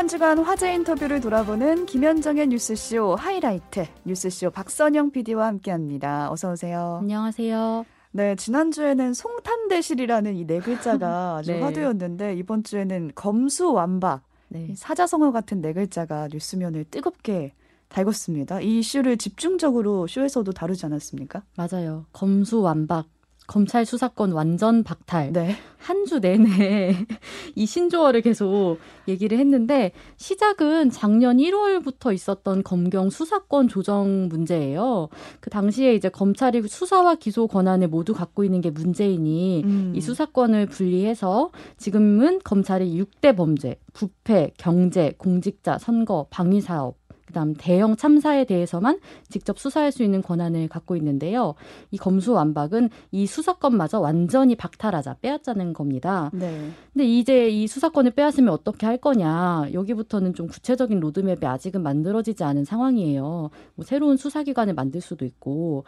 한 주간 화제 인터뷰를 돌아보는 김현정의 뉴스쇼 하이라이트 뉴스쇼 박선영 PD와 함께합니다. 어서 오세요. 안녕하세요. 네, 지난주에는 송탄대실이라는 이 네 글자가 아주 네. 화두였는데 이번 주에는 검수완박, 네. 사자성어 같은 네 글자가 뉴스면을 뜨겁게 달궜습니다. 이 이슈를 집중적으로 쇼에서도 다루지 않았습니까? 맞아요. 검수완박. 검찰 수사권 완전 박탈. 네. 한 주 내내 이 신조어를 계속 얘기를 했는데 시작은 작년 1월부터 있었던 검경 수사권 조정 문제예요. 그 당시에 이제 검찰이 수사와 기소 권한을 모두 갖고 있는 게 문제이니 음. 이 수사권을 분리해서 지금은 검찰이 6대 범죄, 부패, 경제, 공직자, 선거, 방위 사업 그다음 대형 참사에 대해서만 직접 수사할 수 있는 권한을 갖고 있는데요. 이 검수완박은 이 수사권마저 완전히 박탈하자 빼앗자는 겁니다. 네. 근데 이제 이 수사권을 빼앗으면 어떻게 할 거냐 여기부터는 좀 구체적인 로드맵이 아직은 만들어지지 않은 상황이에요. 뭐 새로운 수사기관을 만들 수도 있고,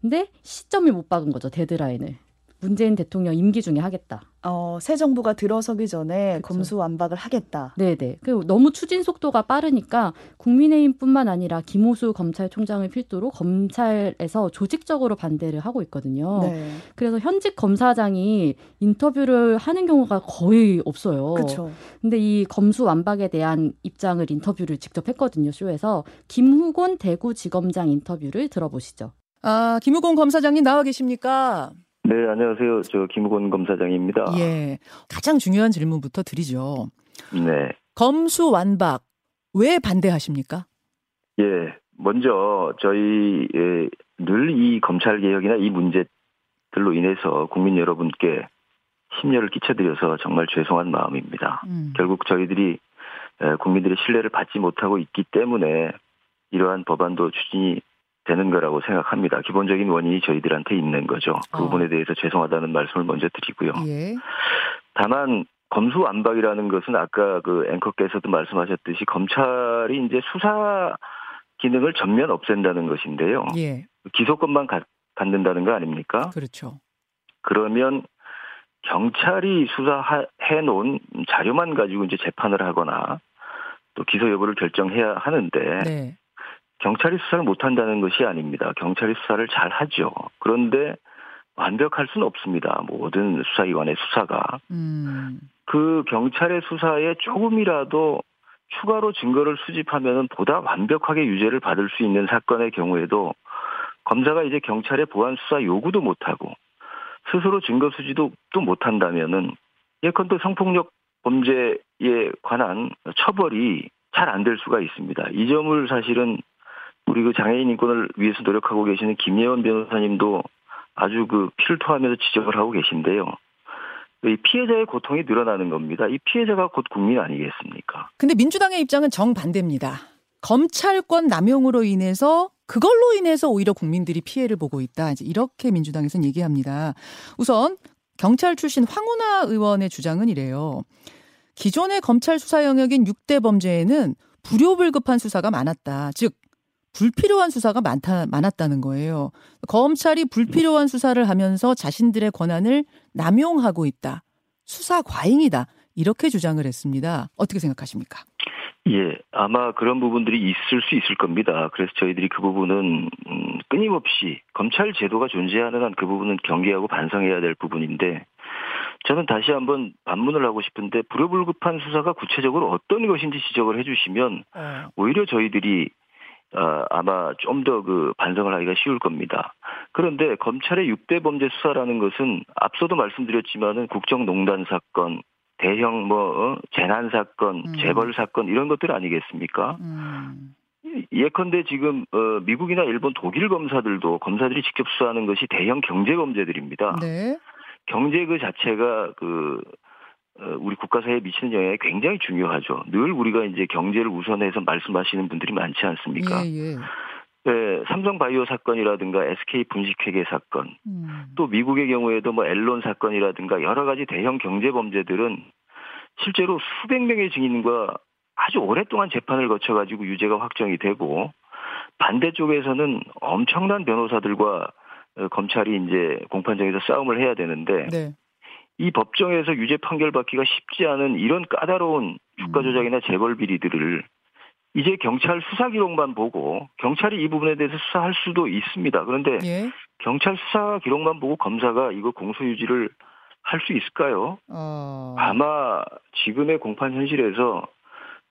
근데 시점을 못 박은 거죠 데드라인을. 문재인 대통령 임기 중에 하겠다. 어, 새 정부가 들어서기 전에 그쵸. 검수완박을 하겠다. 네네. 그 너무 추진 속도가 빠르니까 국민의힘뿐만 아니라 김호수 검찰총장을 필두로 검찰에서 조직적으로 반대를 하고 있거든요. 네. 그래서 현직 검사장이 인터뷰를 하는 경우가 거의 없어요. 그렇죠. 근데 이 검수완박에 대한 입장을 인터뷰를 직접 했거든요. 쇼에서 김후곤 대구지검장 인터뷰를 들어보시죠. 아, 김우곤 검사장님 나와 계십니까? 네, 안녕하세요. 저 김우곤 검사장입니다. 예. 가장 중요한 질문부터 드리죠. 네. 검수 완박 왜 반대하십니까? 예. 먼저 저희 예, 늘이 검찰 개혁이나 이 문제들로 인해서 국민 여러분께 심려를 끼쳐드려서 정말 죄송한 마음입니다. 음. 결국 저희들이 에, 국민들의 신뢰를 받지 못하고 있기 때문에 이러한 법안도 추진이 되는 거라고 생각합니다. 기본적인 원인이 저희들한테 있는 거죠. 그 어. 부분에 대해서 죄송하다는 말씀을 먼저 드리고요. 예. 다만 검수완박이라는 것은 아까 그 앵커께서도 말씀하셨듯이 검찰이 이제 수사 기능을 전면 없앤다는 것인데요. 예. 기소권만 가- 갖는다는 거 아닙니까? 그렇죠. 그러면 경찰이 수사해 놓은 자료만 가지고 이제 재판을 하거나 또 기소 여부를 결정해야 하는데 네. 경찰이 수사를 못 한다는 것이 아닙니다. 경찰이 수사를 잘 하죠. 그런데 완벽할 수는 없습니다. 모든 수사기관의 수사가. 음. 그 경찰의 수사에 조금이라도 추가로 증거를 수집하면 보다 완벽하게 유죄를 받을 수 있는 사건의 경우에도 검사가 이제 경찰의 보안 수사 요구도 못하고 스스로 증거 수집도 또 못한다면은 예컨대 성폭력 범죄에 관한 처벌이 잘 안 될 수가 있습니다. 이 점을 사실은 우리 그 장애인 인권을 위해서 노력하고 계시는 김예원 변호사님도 아주 그 피를 토하면서 지적을 하고 계신데요. 이 피해자의 고통이 늘어나는 겁니다. 이 피해자가 곧 국민 아니겠습니까? 근데 민주당의 입장은 정반대입니다. 검찰권 남용으로 인해서 그걸로 인해서 오히려 국민들이 피해를 보고 있다. 이제 이렇게 민주당에서는 얘기합니다. 우선 경찰 출신 황운하 의원의 주장은 이래요. 기존의 검찰 수사 영역인 6대 범죄에는 불효불급한 수사가 많았다. 즉 불필요한 수사가 많다 많았다는 거예요. 검찰이 불필요한 수사를 하면서 자신들의 권한을 남용하고 있다. 수사 과잉이다. 이렇게 주장을 했습니다. 어떻게 생각하십니까? 예, 아마 그런 부분들이 있을 수 있을 겁니다. 그래서 저희들이 그 부분은 음, 끊임없이 검찰 제도가 존재하는 한 그 부분은 경계하고 반성해야 될 부분인데 저는 다시 한번 반문을 하고 싶은데 불효불급한 수사가 구체적으로 어떤 것인지 지적을 해주시면 오히려 저희들이 어, 아마 좀 더 그 반성을 하기가 쉬울 겁니다. 그런데 검찰의 6대 범죄 수사라는 것은 앞서도 말씀드렸지만은 국정농단 사건, 대형 뭐 어, 재난 사건, 음. 재벌 사건 이런 것들 아니겠습니까? 음. 예컨대 지금 어, 미국이나 일본, 독일 검사들도 검사들이 직접 수사하는 것이 대형 경제 범죄들입니다. 네. 경제 그 자체가 그 어, 우리 국가 사회에 미치는 영향이 굉장히 중요하죠. 늘 우리가 이제 경제를 우선해서 말씀하시는 분들이 많지 않습니까? 예, 예. 네, 삼성바이오 사건이라든가 SK 분식회계 사건, 음. 또 미국의 경우에도 뭐 앨런 사건이라든가 여러 가지 대형 경제 범죄들은 실제로 수백 명의 증인과 아주 오랫동안 재판을 거쳐가지고 유죄가 확정이 되고 반대쪽에서는 엄청난 변호사들과 어, 검찰이 이제 공판장에서 싸움을 해야 되는데 네. 이 법정에서 유죄 판결 받기가 쉽지 않은 이런 까다로운 주가 조작이나 재벌 비리들을 이제 경찰 수사 기록만 보고 경찰이 이 부분에 대해서 수사할 수도 있습니다. 그런데 예. 경찰 수사 기록만 보고 검사가 이거 공소 유지를 할 수 있을까요? 어. 아마 지금의 공판 현실에서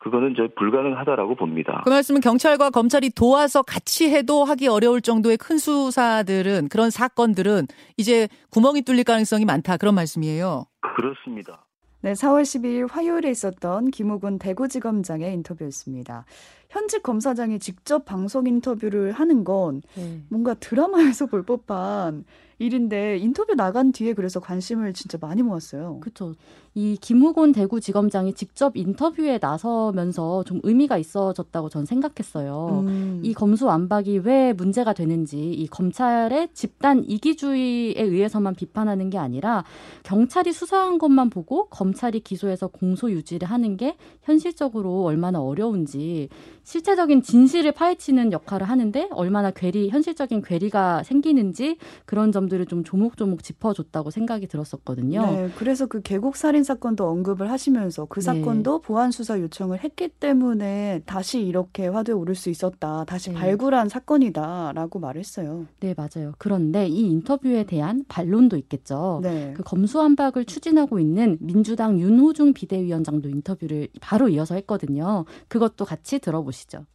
그거는 저 불가능하다라고 봅니다. 그 말씀은 경찰과 검찰이 도와서 같이 해도 하기 어려울 정도의 큰 수사들은 그런 사건들은 이제 구멍이 뚫릴 가능성이 많다 그런 말씀이에요. 그렇습니다. 네, 4월 12일 화요일에 있었던 김우군 대구지검장의 인터뷰였습니다. 현직 검사장이 직접 방송 인터뷰를 하는 건 네. 뭔가 드라마에서 볼 법한 일인데 인터뷰 나간 뒤에 그래서 관심을 진짜 많이 모았어요. 그렇죠. 이 김우곤 대구지검장이 직접 인터뷰에 나서면서 좀 의미가 있어졌다고 전 생각했어요. 음. 이 검수 완박이 왜 문제가 되는지 이 검찰의 집단 이기주의에 의해서만 비판하는 게 아니라 경찰이 수사한 것만 보고 검찰이 기소해서 공소 유지를 하는 게 현실적으로 얼마나 어려운지 실제적인 진실을 파헤치는 역할을 하는데 얼마나 괴리 현실적인 괴리가 생기는지 그런 점 들을 좀 조목조목 짚어줬다고 생각이 들었었거든요. 네, 그래서 그 계곡 살인 사건도 언급을 하시면서 그 네. 사건도 보안 수사 요청을 했기 때문에 다시 이렇게 화두에 오를 수 있었다. 다시 네. 발굴한 사건이다라고 말했어요. 네, 맞아요. 그런데 이 인터뷰에 대한 반론도 있겠죠. 네. 그 검수완박을 추진하고 있는 민주당 윤호중 비대위원장도 인터뷰를 바로 이어서 했거든요. 그것도 같이 들어보시죠.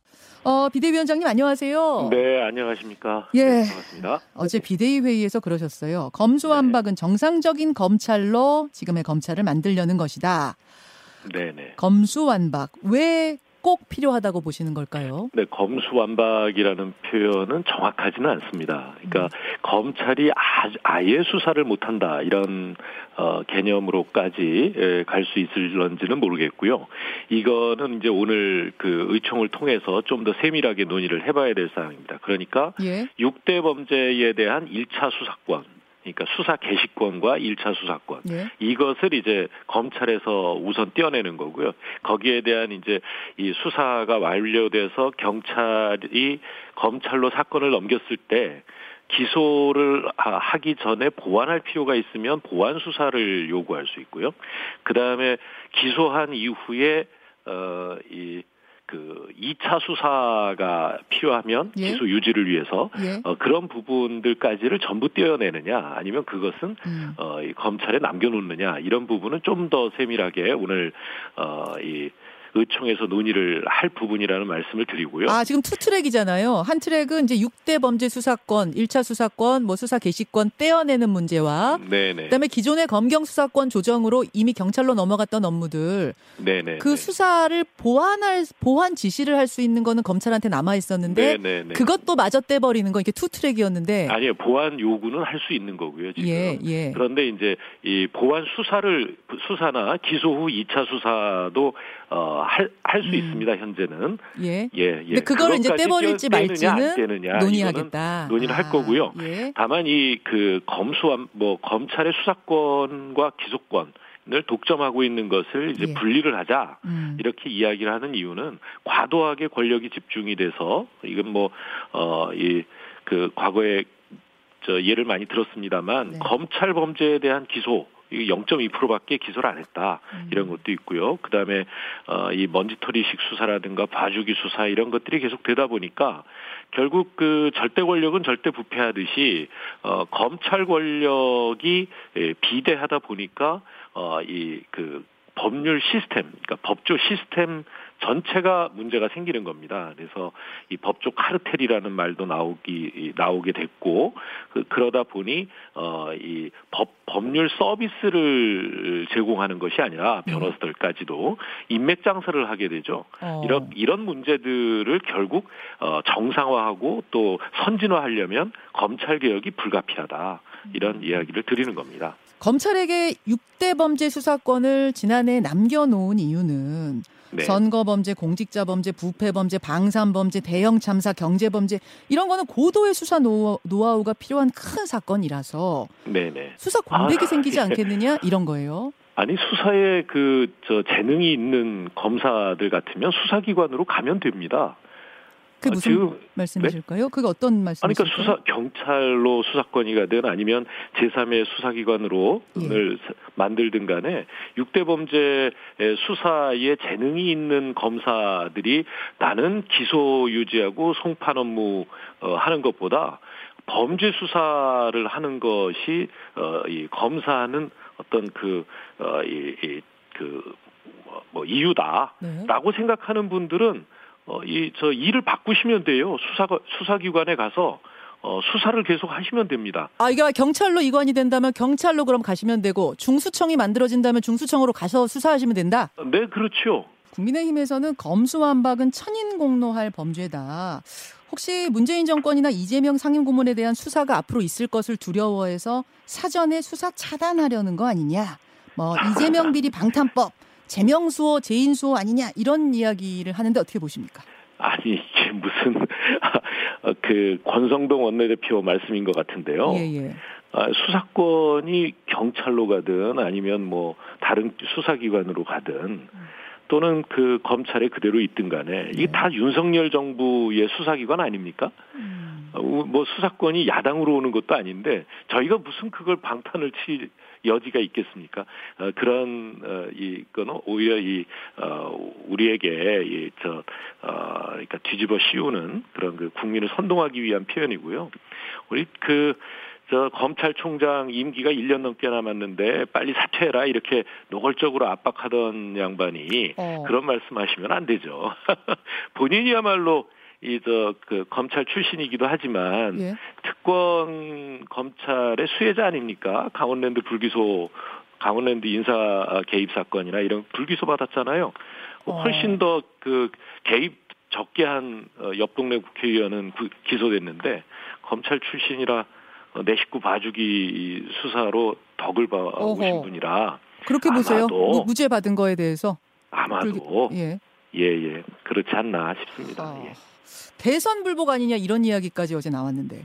어, 비대위원장님 안녕하세요. 네, 안녕하십니까. 예. 네, 반갑습니다. 어제 비대위 회의에서 그러셨어요. 검수완박은 정상적인 검찰로 지금의 검찰을 만들려는 것이다. 네, 네. 검수완박 왜 꼭 필요하다고 보시는 걸까요? 네, 검수완박이라는 표현은 정확하지는 않습니다. 그러니까 검찰이 아, 아예 수사를 못한다 이런 어, 개념으로까지 갈 수 있을런지는 모르겠고요. 이거는 이제 오늘 그 의총을 통해서 좀 더 세밀하게 논의를 해봐야 될 사항입니다. 그러니까 예. 6대 범죄에 대한 1차 수사권, 그러니까 수사 개시권과 1차 수사권. 예. 이것을 이제 검찰에서 우선 떼어내는 거고요. 거기에 대한 이제 이 수사가 완료돼서 경찰이 검찰로 사건을 넘겼을 때 기소를 하- 하기 전에 보완할 필요가 있으면 보완 수사를 요구할 수 있고요. 그 다음에 기소한 이후에 어이 그 2차 수사가 필요하면 예. 기소 유지를 위해서 예. 어, 그런 부분들까지를 전부 떼어내느냐 아니면 그것은 음. 어, 이 검찰에 남겨놓느냐 이런 부분은 좀 더 세밀하게 오늘 어, 이 의총에서 논의를 할 부분이라는 말씀을 드리고요. 아, 지금 two track이잖아요. 한 트랙은 이제 6대 범죄 수사권, 1차 수사권, 뭐 수사 개시권 떼어내는 문제와 네네. 그다음에 기존의 검경 수사권 조정으로 이미 경찰로 넘어갔던 업무들 네네. 그 수사를 보완할 보완 지시를 할 수 있는 거는 검찰한테 남아 있었는데 네네네. 그것도 마저 떼버리는 건 이게 two track이었는데 아니요 보완 요구는 할 수 있는 거고요 지금. 예, 예. 그런데 이제 이 보완 수사를 수사나 기소 후 2차 수사도 어, 할수 음. 있습니다 현재는. 예. 예, 예. 그거를 이제 떼버릴지 말지는 안 떼느냐, 논의하겠다. 논의를 할 아, 거고요. 예. 다만 이 그 검수완 뭐 검찰의 수사권과 기소권 을 독점하고 있는 것을 이제 예. 분리를 하자 음. 이렇게 이야기를 하는 이유는 과도하게 권력이 집중이 돼서 이건 뭐어이그 과거에 저 예를 많이 들었습니다만 네. 검찰 범죄에 대한 기소 이 0.2%밖에 기소를 안 했다 음. 이런 것도 있고요. 그다음에 어 이 먼지털이식 수사라든가 봐주기 수사 이런 것들이 계속 되다 보니까 결국 그 절대 권력은 절대 부패하듯이 어 검찰 권력이 예, 비대하다 보니까 어 이 그 법률 시스템, 그러니까 법조 시스템 전체가 문제가 생기는 겁니다. 그래서 이 법조 카르텔이라는 말도 나오기 나오게 됐고 그, 그러다 보니 어이 법 법률 서비스를 제공하는 것이 아니라 변호사들까지도 인맥 장사를 하게 되죠. 어. 이런 이런 문제들을 결국 어, 정상화하고 또 선진화하려면 검찰 개혁이 불가피하다 이런 이야기를 드리는 겁니다. 검찰에게 6대 범죄 수사권을 지난해 남겨놓은 이유는 네. 선거 범죄, 공직자 범죄, 부패 범죄, 방산 범죄, 대형 참사, 경제 범죄 이런 거는 고도의 수사 노, 노하우가 필요한 큰 사건이라서 네네. 수사 공백이 아, 생기지 예. 않겠느냐 이런 거예요. 아니 수사에 그 저 재능이 있는 검사들 같으면 수사기관으로 가면 됩니다. 그게 아, 무슨 지금 말씀이실까요? 그게 어떤 아니, 말씀이실까요? 그러니까 수사 경찰로 수사권이 가 든 아니면 제3의 수사기관으로 예. 를 만들든 간에 6대 범죄 수사에 재능이 있는 검사들이 나는 기소 유지하고 송판 업무 어, 하는 것보다 범죄 수사를 하는 것이 어, 이 검사는 어떤 그, 어, 이, 이, 그, 뭐, 뭐 이유다. 네. 라고 생각하는 분들은 어, 이, 저, 일을 바꾸시면 돼요. 수사, 수사기관에 가서, 어, 수사를 계속 하시면 됩니다. 아, 이게 경찰로 이관이 된다면 경찰로 그럼 가시면 되고 중수청이 만들어진다면 중수청으로 가서 수사하시면 된다. 네, 그렇죠. 국민의힘에서는 검수완박은 천인공노할 범죄다. 혹시 문재인 정권이나 이재명 상임고문에 대한 수사가 앞으로 있을 것을 두려워해서 사전에 수사 차단하려는 거 아니냐? 뭐 이재명 비리 방탄법, 재명수호, 재인수호 아니냐 이런 이야기를 하는데 어떻게 보십니까? 아니, 이게 무슨, 어, 그, 권성동 원내대표 말씀인 것 같은데요. 예, 예. 아, 수사권이 경찰로 가든 아니면 뭐, 다른 수사기관으로 가든 또는 그 검찰에 그대로 있든 간에 이게 네. 다 윤석열 정부의 수사기관 아닙니까? 음. 어, 뭐 수사권이 야당으로 오는 것도 아닌데 저희가 무슨 그걸 방탄을 칠 여지가 있겠습니까? 어, 그런 어, 이거는 오히려 이 어, 우리에게 이저 어, 그러니까 뒤집어 씌우는 그런 그 국민을 선동하기 위한 표현이고요. 우리 그저 검찰총장 임기가 1년 넘게 남았는데 빨리 사퇴해라 이렇게 노골적으로 압박하던 양반이 어. 그런 말씀하시면 안 되죠. 본인이야말로 이저 그 검찰 출신이기도 하지만 예. 특권 검찰의 수혜자 아닙니까? 강원랜드 불기소, 강원랜드 인사 개입 사건이나 이런 불기소 받았잖아요. 어. 훨씬 더 그 개입 적게 한 어, 옆 동네 국회의원은 구- 기소됐는데 검찰 출신이라 어, 내 식구 봐주기 수사로 덕을 봐오신. 분이라 그렇게 보세요. 무, 무죄 받은 거에 대해서. 아마도 불기- 예. 예 예 그렇지 않나 싶습니다. 아, 예. 대선 불복 아니냐 이런 이야기까지 어제 나왔는데.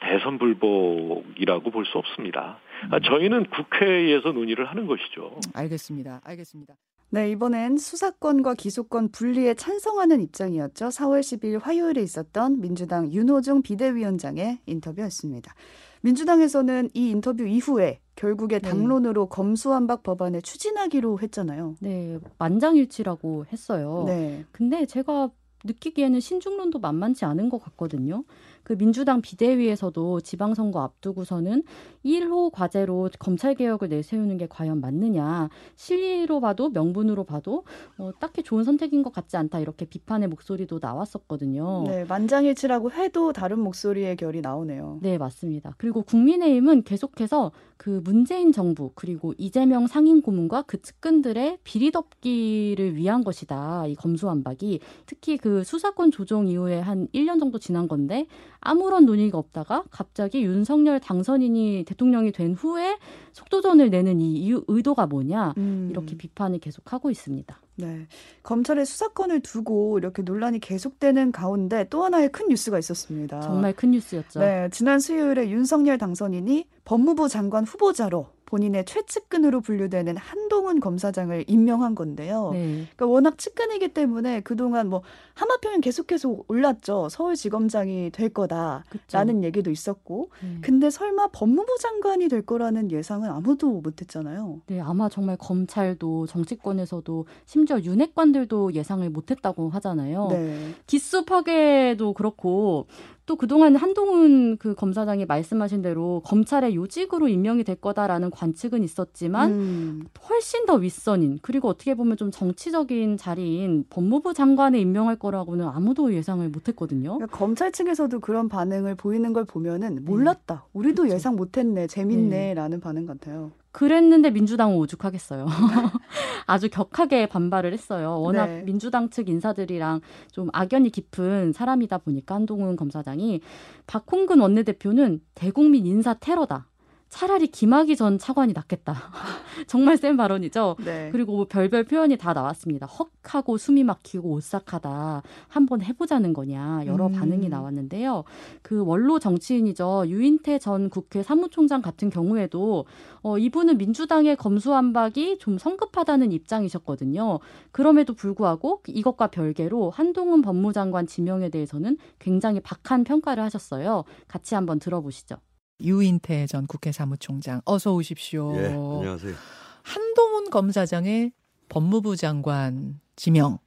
대선 불복이라고 볼 수 없습니다. 아, 음. 저희는 국회에서 논의를 하는 것이죠. 알겠습니다. 알겠습니다. 네, 이번엔 수사권과 기소권 분리에 찬성하는 입장이었죠. 4월 10일 화요일에 있었던 민주당 윤호중 비대위원장의 인터뷰였습니다. 민주당에서는 이 인터뷰 이후에 결국에 네. 당론으로 검수완박 법안을 추진하기로 했잖아요. 네, 만장일치라고 했어요. 네. 근데 제가 느끼기에는 신중론도 만만치 않은 것 같거든요. 그 민주당 비대위에서도 지방선거 앞두고서는 1호 과제로 검찰 개혁을 내세우는 게 과연 맞느냐, 실리로 봐도 명분으로 봐도 어, 딱히 좋은 선택인 것 같지 않다 이렇게 비판의 목소리도 나왔었거든요. 네, 만장일치라고 해도 다른 목소리의 결이 나오네요. 네, 맞습니다. 그리고 국민의힘은 계속해서 그 문재인 정부 그리고 이재명 상임 고문과 그 측근들의 비리 덮기를 위한 것이다. 이 검수완박이 특히 그 수사권 조정 이후에 한 1년 정도 지난 건데 아무런 논의가 없다가 갑자기 윤석열 당선인이 대통령이 된 후에 속도전을 내는 이 이유, 의도가 뭐냐 음, 이렇게 비판을 계속하고 있습니다. 네. 검찰의 수사권을 두고 이렇게 논란이 계속되는 가운데 또 하나의 큰 뉴스가 있었습니다. 정말 큰 뉴스였죠. 네, 지난 수요일에 윤석열 당선인이 법무부 장관 후보자로 본인의 최측근으로 분류되는 한동훈 검사장을 임명한 건데요. 네. 그러니까 워낙 측근이기 때문에 그동안 뭐 하마평은 계속해서 올랐죠. 서울지검장이 될 거다라는 그쵸. 얘기도 있었고, 네. 근데 설마 법무부 장관이 될 거라는 예상은 아무도 못했잖아요. 네, 아마 정말 검찰도 정치권에서도 심지어 윤핵관들도 예상을 못했다고 하잖아요. 네, 기수 파괴도 그렇고 또 그동안 한동훈 그 검사장이 말씀하신 대로 검찰의 요직으로 임명이 될 거다라는 관측은 있었지만 음, 훨씬 더 윗선인 그리고 어떻게 보면 좀 정치적인 자리인 법무부 장관에 임명할 거라고는 아무도 예상을 못했거든요. 그러니까 검찰 측에서도 그런 반응을 보이는 걸 보면은 몰랐다. 우리도 그쵸. 예상 못했네. 재밌네라는 반응 같아요. 그랬는데 민주당은 오죽하겠어요. 아주 격하게 반발을 했어요. 워낙 네. 민주당 측 인사들이랑 좀 악연이 깊은 사람이다 보니까 한동훈 검사장이 박홍근 원내대표는 대국민 인사 테러다. 차라리 김학의 전 차관이 낫겠다. 정말 센 발언이죠. 네. 그리고 뭐 별별 표현이 다 나왔습니다. 헉하고 숨이 막히고 오싹하다. 한번 해보자는 거냐. 여러 음. 반응이 나왔는데요. 그 원로 정치인이죠. 유인태 전 국회 사무총장 같은 경우에도 어, 이분은 민주당의 검수완박이 좀 성급하다는 입장이셨거든요. 그럼에도 불구하고 이것과 별개로 한동훈 법무장관 지명에 대해서는 굉장히 박한 평가를 하셨어요. 같이 한번 들어보시죠. 유인태 전 국회 사무총장 어서 오십시오. 예, 안녕하세요. 한동훈 검사장의 법무부 장관 지명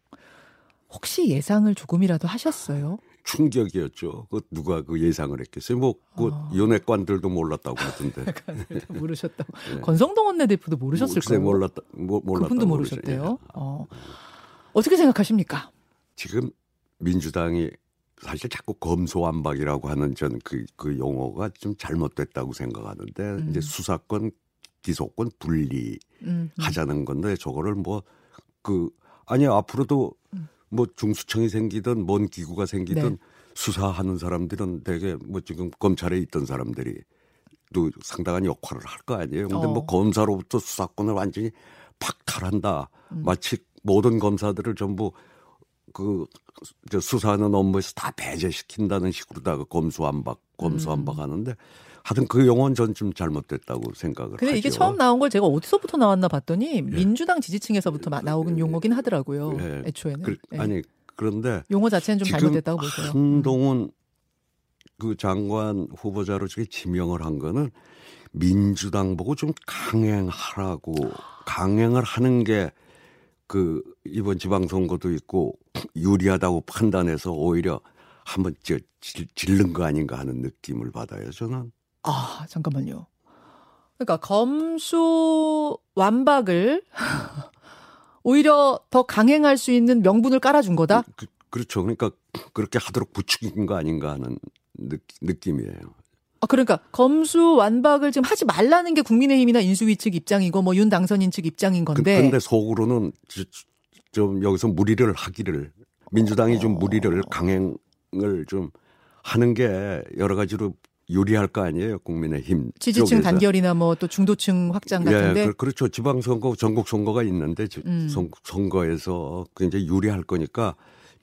혹시 예상을 조금이라도 하셨어요? 충격이었죠. 그 누가 그 예상을 했겠어요? 뭐, 그 어. 연예관들도 몰랐다고 그러던데. 모르셨다고. 예. 권성동 원내대표도 모르셨을 거예요. 몰랐다. 뭐, 몰랐다고 그분도. 모르셨대요. 예. 어. 어떻게 생각하십니까? 지금 민주당이 사실 자꾸 검소완박이라고 하는 전그그 용어가 좀 잘못됐다고 생각하는데 음. 이제 수사권 기소권 분리 음, 음. 하자는 건데 저거를 뭐 그 아니 앞으로도 음. 뭐 중수청이 생기든 뭔 기구가 생기든 네. 수사하는 사람들은 되게 뭐 지금 검찰에 있던 사람들이 또 상당한 역할을 할 거 아니에요. 근데 어. 뭐 검사로부터 수사권을 완전히 박탈한다. 음. 마치 모든 검사들을 전부 그저 수사하는 업무에서 다 배제시킨다는 식으로다가 검수완박, 검수완박 하는데 하여튼 그 용어는 전좀 잘못됐다고 생각을 근데 하죠. 이게 처음 나온 걸 제가 어디서부터 나왔나 봤더니 민주당 지지층에서부터 마- 나온 용어긴 하더라고요. 예. 애초에는. 그, 예. 아니 그런데 용어 자체는 좀 지금 잘못됐다고 보세요. 한동훈 그 장관 후보자로 저게 지명을 한 거는 민주당 보고 좀 강행하라고 강행을 하는 게 그 이번 지방선거도 있고 유리하다고 판단해서 오히려 한번 저 질- 질른 거 아닌가 하는 느낌을 받아요 저는. 아, 잠깐만요. 그러니까 검수 완박을 오히려 더 강행할 수 있는 명분을 깔아준 거다. 그, 그 렇죠. 그러니까 그렇게 하도록 부추긴 거 아닌가 하는 느, 느낌이에요. 아, 그러니까 검수 완박을 지금 하지 말라는 게 국민의힘이나 인수위 측 입장이고 뭐 윤 당선인 측 입장인 그, 건데. 근데 속으로는 저- 좀 여기서 무리를 하기를 민주당이 좀 무리를 강행을 좀 하는 게 여러 가지로 유리할 거 아니에요 국민의힘 지지층 쪽에서. 단결이나 뭐 또 중도층 확장 같은데. 예, 그, 그렇죠. 지방선거, 전국선거가 있는데 지- 음. 선- 선거에서 굉장히 유리할 거니까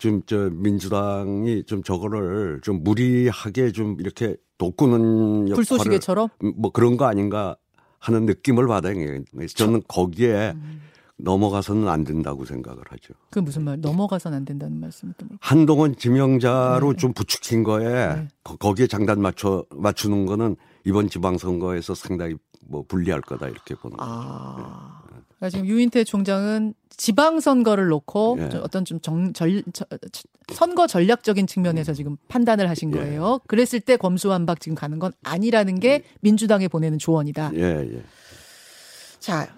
좀저 민주당이 좀 저거를 좀 무리하게 좀 이렇게 돋구는 역할을 불쏘시개처럼. 뭐 그런 거 아닌가 하는 느낌을 받아요. 저는 거기에 음. 넘어가서는 안 된다고 생각을 하죠. 그 무슨 말? 넘어가선 안 된다는 말씀은 또 뭐. 한동훈 지명자로 네. 좀 부추긴 거에 네. 거- 거기에 장단 맞춰 맞추는 거는 이번 지방선거에서 상당히 뭐 불리할 거다 이렇게 보는 거죠. 아. 그러니까 지금 유인태 총장은 지방선거를 놓고 예. 좀 어떤 좀 정, 절, 저- 저- 선거 전략적인 측면에서 지금 판단을 하신 예. 거예요. 그랬을 때 검수완박 지금 가는 건 아니라는 게 민주당에 보내는 조언이다. 예, 예. 자,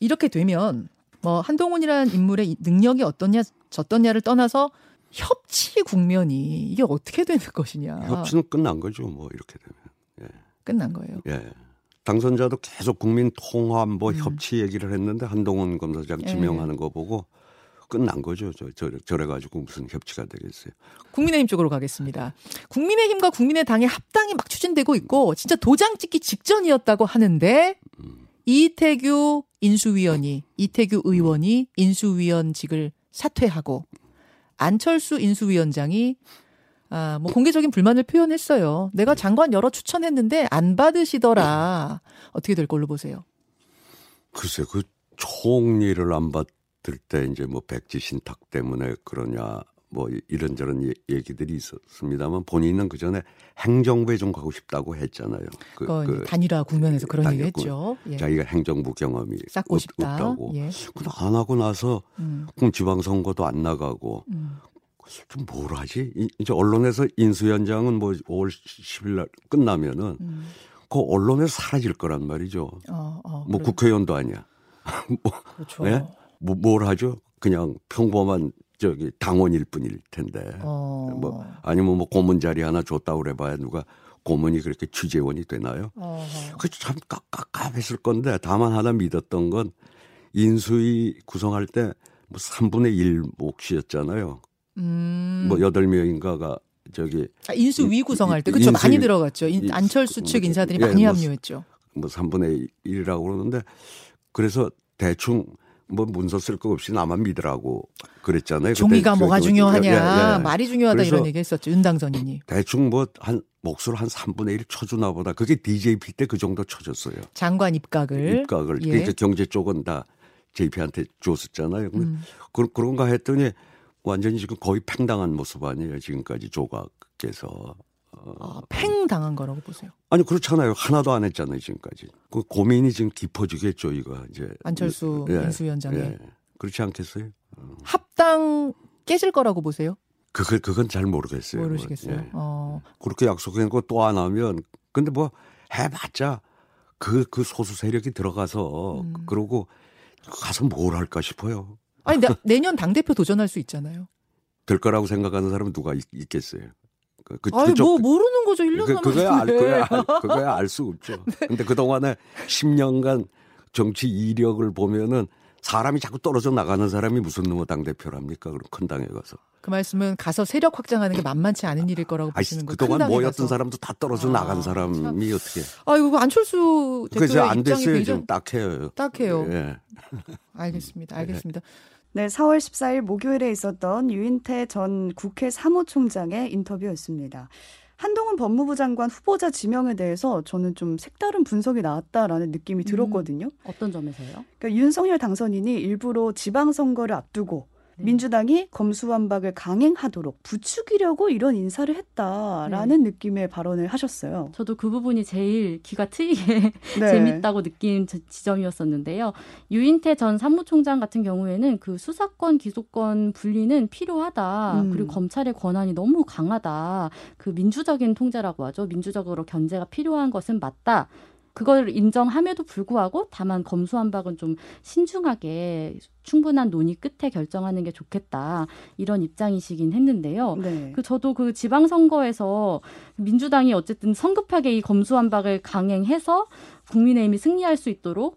이렇게 되면 뭐 한동훈이라는 인물의 이 능력이 어떠냐 저떠냐를 떠나서 협치 국면이 이게 어떻게 되는 것이냐. 협치는 끝난 거죠. 뭐 이렇게 되면. 끝난 거예요. 예. 당선자도 계속 국민 통합 뭐 음. 협치 얘기를 했는데 한동훈 검사장 예. 지명하는 거 보고 끝난 거죠. 저, 저, 저래 가지고 무슨 협치가 되겠어요. 국민의힘 쪽으로 가겠습니다. 국민의힘과 국민의당의 합당이 막 추진되고 있고 진짜 도장 찍기 직전이었다고 하는데 이태규 인수위원이 이태규 의원이 인수위원직을 사퇴하고 안철수 인수위원장이 아, 뭐 공개적인 불만을 표현했어요. 내가 장관 여러 추천했는데 안 받으시더라. 어떻게 될 걸로 보세요? 글쎄 그 총리를 안 받을 때 이제 뭐 백지 신탁 때문에 그러냐 뭐 이- 이런저런 예- 얘기들이 있었습니다만 본인은 그 전에 행정부에 좀 가고 싶다고 했잖아요. 그, 그, 그 단일화 국면에서 그런 단일화 얘기 했죠. 예. 자기가 행정부 경험이 쌓고 없, 싶다. 없다고. 예. 근데 안 하고 나서 음, 그럼 지방선거도 안 나가고 음. 좀 뭘 하지? 이- 이제 언론에서 인수위원장은 뭐 5월 10일 날 끝나면은 음. 그 언론에서 사라질 거란 말이죠. 어, 어, 뭐 그래- 국회의원도 아니야. 뭐, 그렇죠. 예? 뭐, 뭘 하죠? 그냥 평범한 저기 당원일 뿐일 텐데. 어. 뭐 아니면 뭐 고문 자리 하나 줬다고 그래봐야 누가 고문이 그렇게 취재원이 되나요? 그참 깝깝했을 건데 다만 하나 믿었던 건 인수위 구성할 때 뭐 3분의 1 몫이었잖아요. 음. 뭐 여덟 명인가가 저기 아, 인수위 인- 구성할 때 인- 그렇죠 많이 들어갔죠. 인- 인- 안철수 측 인사들이 예, 많이 뭐 합류했죠. 뭐 3분의 1이라고 그러는데 그래서 대충 뭐 문서 쓸 거 없이 나만 믿으라고 그랬잖아요. 종이가 뭐가 그- 그- 중요하냐, 예, 예. 말이 중요하다 이런 얘기 했었죠 윤당선인이 대충 뭐 한 목소리 한 3분의 1 쳐주나 보다. 그게 DJP 때 그 정도 쳐줬어요. 장관 입각을 입각을. 예. 그러니까 경제 쪽은 다 JP한테 줬었잖아요. 음. 그, 그런가 했더니 완전히 지금 거의 팽당한 모습 아니에요. 지금까지 조각께서. 어, 아, 팽 당한 거라고 보세요. 아니 그렇잖아요. 하나도 안 했잖아요. 지금까지. 그 고민이 지금 깊어지겠죠. 이거 이제. 안철수 예, 인수위원장의 예. 그렇지 않겠어요? 합당 깨질 거라고 보세요? 그걸 그건 잘 모르겠어요. 모르시겠어요. 뭐, 예. 어, 그렇게 약속해놓고 또 안 하면 근데 뭐 해봤자 그그 소수 세력이 들어가서 음. 그러고 가서 뭘 할까 싶어요. 아니 나, 내년 당 대표 도전할 수 있잖아요. 될 거라고 생각하는 사람은 누가 있, 겠어요 그, 그, 아니 그쪽- 뭐 모르는 거죠. 1년 그, 그거야 알. 거야 알, 그거야 알 수 없죠. 네. 근데 그 동안에 10년간 정치 이력을 보면은 사람이 자꾸 떨어져 나가는 사람이 무슨 놈의 당 대표랍니까? 그럼 큰 당에 가서. 그 말씀은 가서 세력 확장하는 게 만만치 않은 일일 거라고 아이, 보시는 거예요. 그동안 모였던 가서. 사람도 다 떨어져 아, 나간 참. 사람이 어떻게? 아이고 안철수 그래서 대표의 안 입장이 됐어요. 굉장히 좀 딱해요. 딱해요. 예. 알겠습니다. 알겠습니다. 네, 4월 14일 목요일에 있었던 유인태 전 국회 사무총장의 인터뷰였습니다. 한동훈 법무부 장관 후보자 지명에 대해서 저는 좀 색다른 분석이 나왔다라는 느낌이 들었거든요. 어떤 점에서요? 그러니까 윤석열 당선인이 일부러 지방선거를 앞두고 네. 민주당이 검수완박을 강행하도록 부추기려고 이런 인사를 했다라는 네. 느낌의 발언을 하셨어요. 저도 그 부분이 제일 귀가 트이게 네. 재밌다고 느낀 지- 지점이었었는데요. 유인태 전 사무총장 같은 경우에는 그 수사권 기소권 분리는 필요하다. 음. 그리고 검찰의 권한이 너무 강하다. 그 민주적인 통제라고 하죠. 민주적으로 견제가 필요한 것은 맞다. 그걸 인정함에도 불구하고 다만 검수완박은 좀 신중하게 충분한 논의 끝에 결정하는 게 좋겠다. 이런 입장이시긴 했는데요. 네. 그 저도 그 지방선거에서 민주당이 어쨌든 성급하게 이 검수완박을 강행해서 국민의힘이 승리할 수 있도록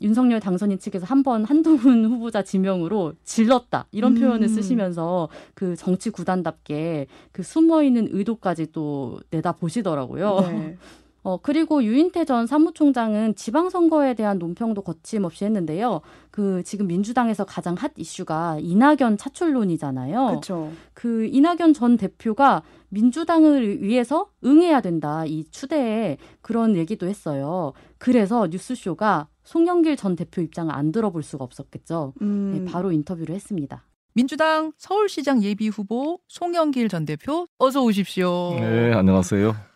윤석열 당선인 측에서 한 번 한동훈 후보자 지명으로 질렀다 이런 음. 표현을 쓰시면서 그 정치 구단답게 그 숨어 있는 의도까지 또 내다 보시더라고요. 네. 어, 그리고 유인태 전 사무총장은 지방선거에 대한 논평도 거침없이 했는데요. 그 지금 민주당에서 가장 핫 이슈가 이낙연 차출론이잖아요. 그렇죠. 그 이낙연 전 대표가 민주당을 위해서 응해야 된다. 이 추대에 그런 얘기도 했어요. 그래서 뉴스쇼가 송영길 전 대표 입장을 안 들어볼 수가 없었겠죠. 음, 네, 바로 인터뷰를 했습니다. 민주당 서울시장 예비 후보 송영길 전 대표 어서 오십시오. 네, 안녕하세요.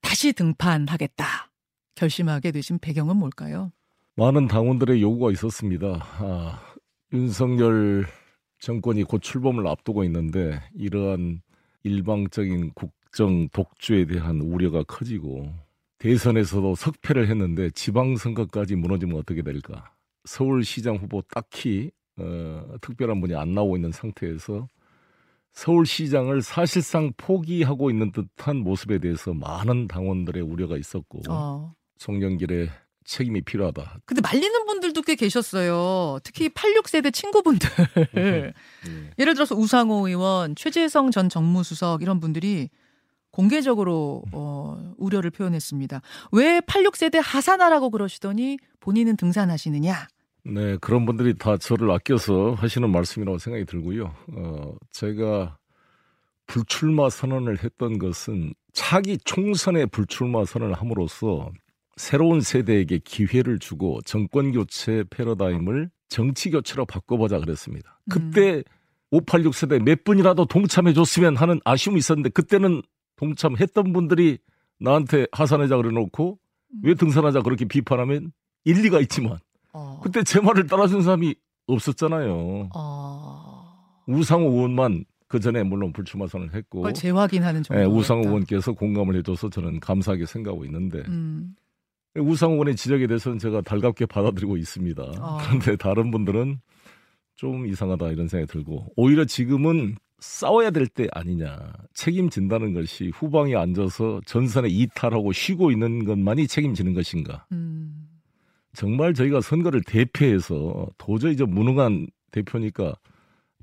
다시 등판하겠다. 결심하게 되신 배경은 뭘까요? 많은 당원들의 요구가 있었습니다. 아, 윤석열 정권이 곧 출범을 앞두고 있는데 이러한 일방적인 국정 독주에 대한 우려가 커지고 대선에서도 석패를 했는데 지방선거까지 무너지면 어떻게 될까? 서울시장 후보 딱히 어, 특별한 분이 안 나오고 있는 상태에서 서울시장을 사실상 포기하고 있는 듯한 모습에 대해서 많은 당원들의 우려가 있었고 어. 송영길의 책임이 필요하다. 근데 말리는 분들도 꽤 계셨어요. 특히 86세대 친구분들. 예. 예를 들어서 우상호 의원, 최재성 전 정무수석 이런 분들이 공개적으로 어, 우려를 표현했습니다. 왜 86세대 하산하라고 그러시더니 본인은 등산하시느냐? 네, 그런 분들이 다 저를 아껴서 하시는 말씀이라고 생각이 들고요. 어, 제가 불출마 선언을 했던 것은 차기 총선에 불출마 선언을 함으로써 새로운 세대에게 기회를 주고 정권 교체 패러다임을 정치 교체로 바꿔보자 그랬습니다. 그때 586 세대 몇 분이라도 동참해 줬으면 하는 아쉬움이 있었는데 그때는 동참했던 분들이 나한테 하산하자 그래놓고 왜 등산하자 그렇게 비판하면 일리가 있지만 어. 그때 제 말을 따라준 사람이 없었잖아요. 어. 우상호 의원만 그 전에 물론 불출마 선언을 했고 그걸 재확인하는 정도. 예, 우상호 의원께서 공감을 해줘서 저는 감사하게 생각하고 있는데 음. 우상호 의원의 지적에 대해서는 제가 달갑게 받아들이고 있습니다. 아. 그런데 다른 분들은 좀 이상하다 이런 생각이 들고 오히려 지금은 싸워야 될 때 아니냐 책임진다는 것이 후방에 앉아서 전선에 이탈하고 쉬고 있는 것만이 책임지는 것인가 음. 정말 저희가 선거를 대패해서 도저히 저 무능한 대표니까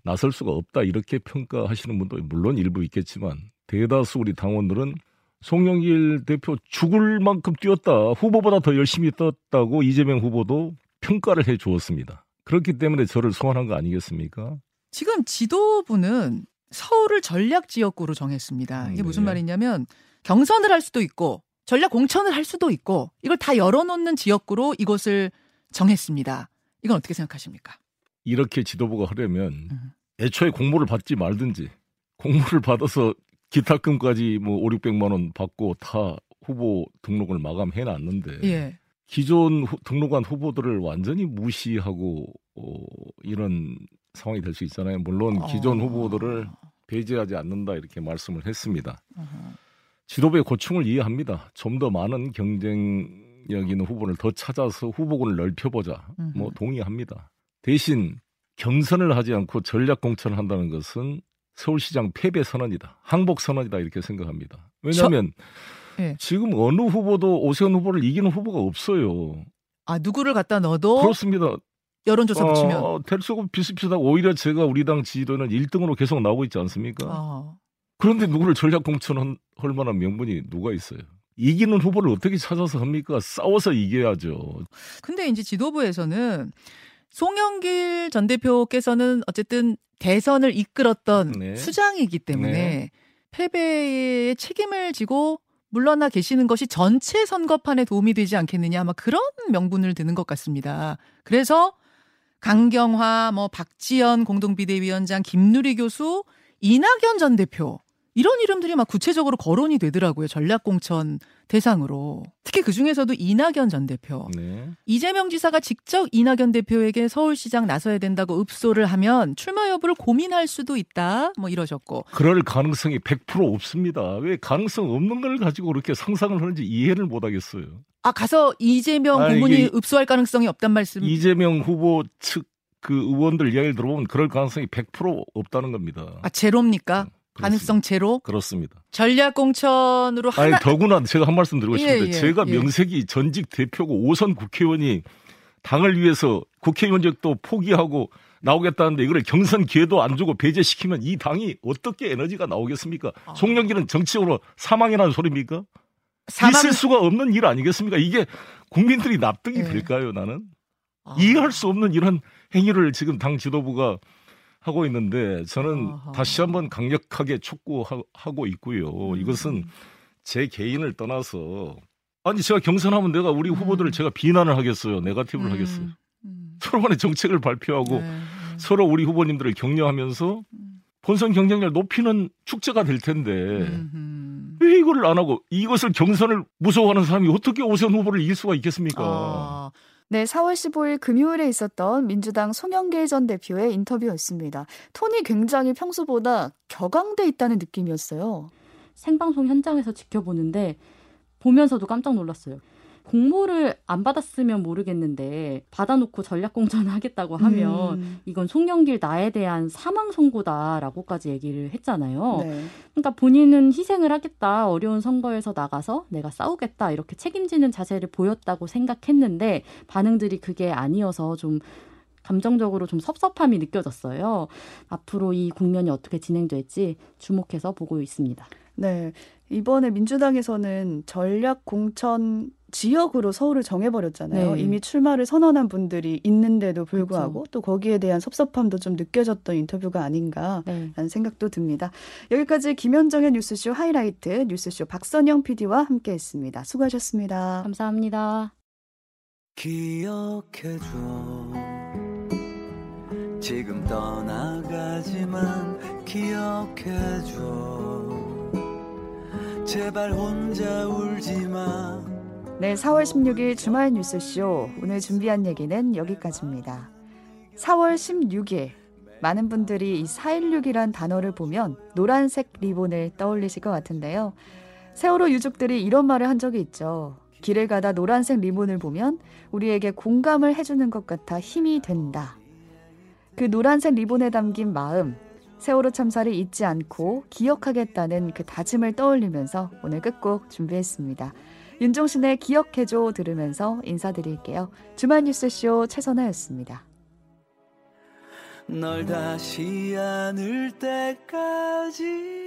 나설 수가 없다 이렇게 평가하시는 분도 물론 일부 있겠지만 대다수 우리 당원들은 송영길 대표 죽을 만큼 뛰었다. 후보보다 더 열심히 떴다고 이재명 후보도 평가를 해 주었습니다. 그렇기 때문에 저를 소환한 거 아니겠습니까? 지금 지도부는 서울을 전략 지역구로 정했습니다. 이게 무슨 네. 말이냐면 경선을 할 수도 있고 전략 공천을 할 수도 있고 이걸 다 열어놓는 지역구로 이곳을 정했습니다. 이건 어떻게 생각하십니까? 이렇게 지도부가 하려면 음. 애초에 공모를 받지 말든지 공모를 받아서 기타금까지 뭐 5, 600만 원 받고 다 후보 등록을 마감해 놨는데 예. 기존 후- 등록한 후보들을 완전히 무시하고 어, 이런 상황이 될 수 있잖아요. 물론 기존 어. 후보들을 배제하지 않는다 이렇게 말씀을 했습니다. 어허. 지도부의 고충을 이해합니다. 좀 더 많은 경쟁력 있는 후보를 더 찾아서 후보군을 넓혀보자. 뭐 음흠. 동의합니다. 대신 경선을 하지 않고 전략 공천을 한다는 것은 서울시장 패배 선언이다. 항복 선언이다 이렇게 생각합니다. 왜냐하면 예. 지금 어느 후보도 오세훈 후보를 이기는 후보가 없어요. 아 누구를 갖다 넣어도 그렇습니다. 여론조사 붙이면 어, 대수고 비슷비슷하고 오히려 제가 우리 당 지지도는 1등으로 계속 나오고 있지 않습니까? 어. 그런데 누구를 전략 공천할 만한 명분이 누가 있어요? 이기는 후보를 어떻게 찾아서 합니까? 싸워서 이겨야죠. 근데 이제 지도부에서는 송영길 전 대표께서는 어쨌든 대선을 이끌었던 네. 수장이기 때문에 네. 패배의 책임을 지고 물러나 계시는 것이 전체 선거판에 도움이 되지 않겠느냐 아마 그런 명분을 드는 것 같습니다. 그래서 강경화, 뭐 박지연 공동비대위원장, 김누리 교수, 이낙연 전 대표 이런 이름들이 막 구체적으로 거론이 되더라고요. 전략공천 대상으로. 특히 그 중에서도 이낙연 전 대표. 네. 이재명 지사가 직접 이낙연 대표에게 서울시장 나서야 된다고 읍소를 하면 출마 여부를 고민할 수도 있다. 뭐 이러셨고. 그럴 가능성이 100% 없습니다. 왜 가능성 없는 걸 가지고 그렇게 상상을 하는지 이해를 못 하겠어요. 아 가서 이재명 아, 고문이 이게 읍소할 가능성이 없단 말씀. 이재명 후보 측그 의원들 이야기를 들어보면 그럴 가능성이 100% 없다는 겁니다. 아 제로입니까? 가능성 제로? 그렇습니다. 전략 공천으로 아니 하나 더구나 제가 한 말씀 드리고 예, 싶은데 예, 제가 예. 명색이 전직 대표고 오선 국회의원이 당을 위해서 국회의원직도 포기하고 나오겠다는데 이걸 경선 기회도 안 주고 배제시키면 이 당이 어떻게 에너지가 나오겠습니까? 아. 송영기는 정치적으로 사망이라는 소리입니까? 사망 있을 수가 없는 일 아니겠습니까? 이게 국민들이 납득이 예. 될까요? 나는 아. 이해할 수 없는 이런 행위를 지금 당 지도부가 하고 있는데 저는 아하. 다시 한번 강력하게 촉구하고 있고요. 음. 이것은 제 개인을 떠나서 아니 제가 경선하면 내가 우리 음. 후보들을 제가 비난을 하겠어요. 네가티브를 음, 하겠어요. 음. 서로 간에 정책을 발표하고 네, 네. 서로 우리 후보님들을 격려하면서 음. 본선 경쟁력 높이는 축제가 될 텐데. 왜 이걸 안 하고 이것을 경선을 무서워하는 사람이 어떻게 오세훈 후보를 이길 수가 있겠습니까? 아, 네, 4월 15일 금요일에 있었던 민주당 송영길 전 대표의 인터뷰였습니다. 톤이 굉장히 평소보다 격앙돼 있다는 느낌이었어요. 생방송 현장에서 지켜보는데 보면서도 깜짝 놀랐어요. 공모를 안 받았으면 모르겠는데 받아놓고 전략 공천을 하겠다고 하면 음, 이건 송영길 나에 대한 사망 선고다라고까지 얘기를 했잖아요. 네. 그러니까 본인은 희생을 하겠다, 어려운 선거에서 나가서 내가 싸우겠다 이렇게 책임지는 자세를 보였다고 생각했는데 반응들이 그게 아니어서 좀 감정적으로 좀 섭섭함이 느껴졌어요. 앞으로 이 국면이 어떻게 진행될지 주목해서 보고 있습니다. 네. 이번에 민주당에서는 전략 공천 지역으로 서울을 정해버렸잖아요. 네. 이미 출마를 선언한 분들이 있는데도 불구하고 또 거기에 대한 섭섭함도 좀 느껴졌던 인터뷰가 아닌가 네. 라는 생각도 듭니다. 여기까지 김현정의 뉴스쇼 하이라이트 뉴스쇼 박선영 PD와 함께했습니다. 수고하셨습니다. 감사합니다. 기억해줘 지금 떠나가지만 기억해줘 제발 혼자 울지 마 네, 4월 16일 주말 뉴스쇼 오늘 준비한 얘기는 여기까지입니다. 4월 16일 많은 분들이 이 416이란 단어를 보면 노란색 리본을 떠올리실 것 같은데요. 세월호 유족들이 이런 말을 한 적이 있죠. 길을 가다 노란색 리본을 보면 우리에게 공감을 해주는 것 같아 힘이 된다. 그 노란색 리본에 담긴 마음, 세월호 참사를 잊지 않고 기억하겠다는 그 다짐을 떠올리면서 오늘 끝곡 준비했습니다. 윤종신의 기억해줘 들으면서 인사드릴게요. 주말 뉴스쇼 최선아였습니다. 널 다시 안을 때까지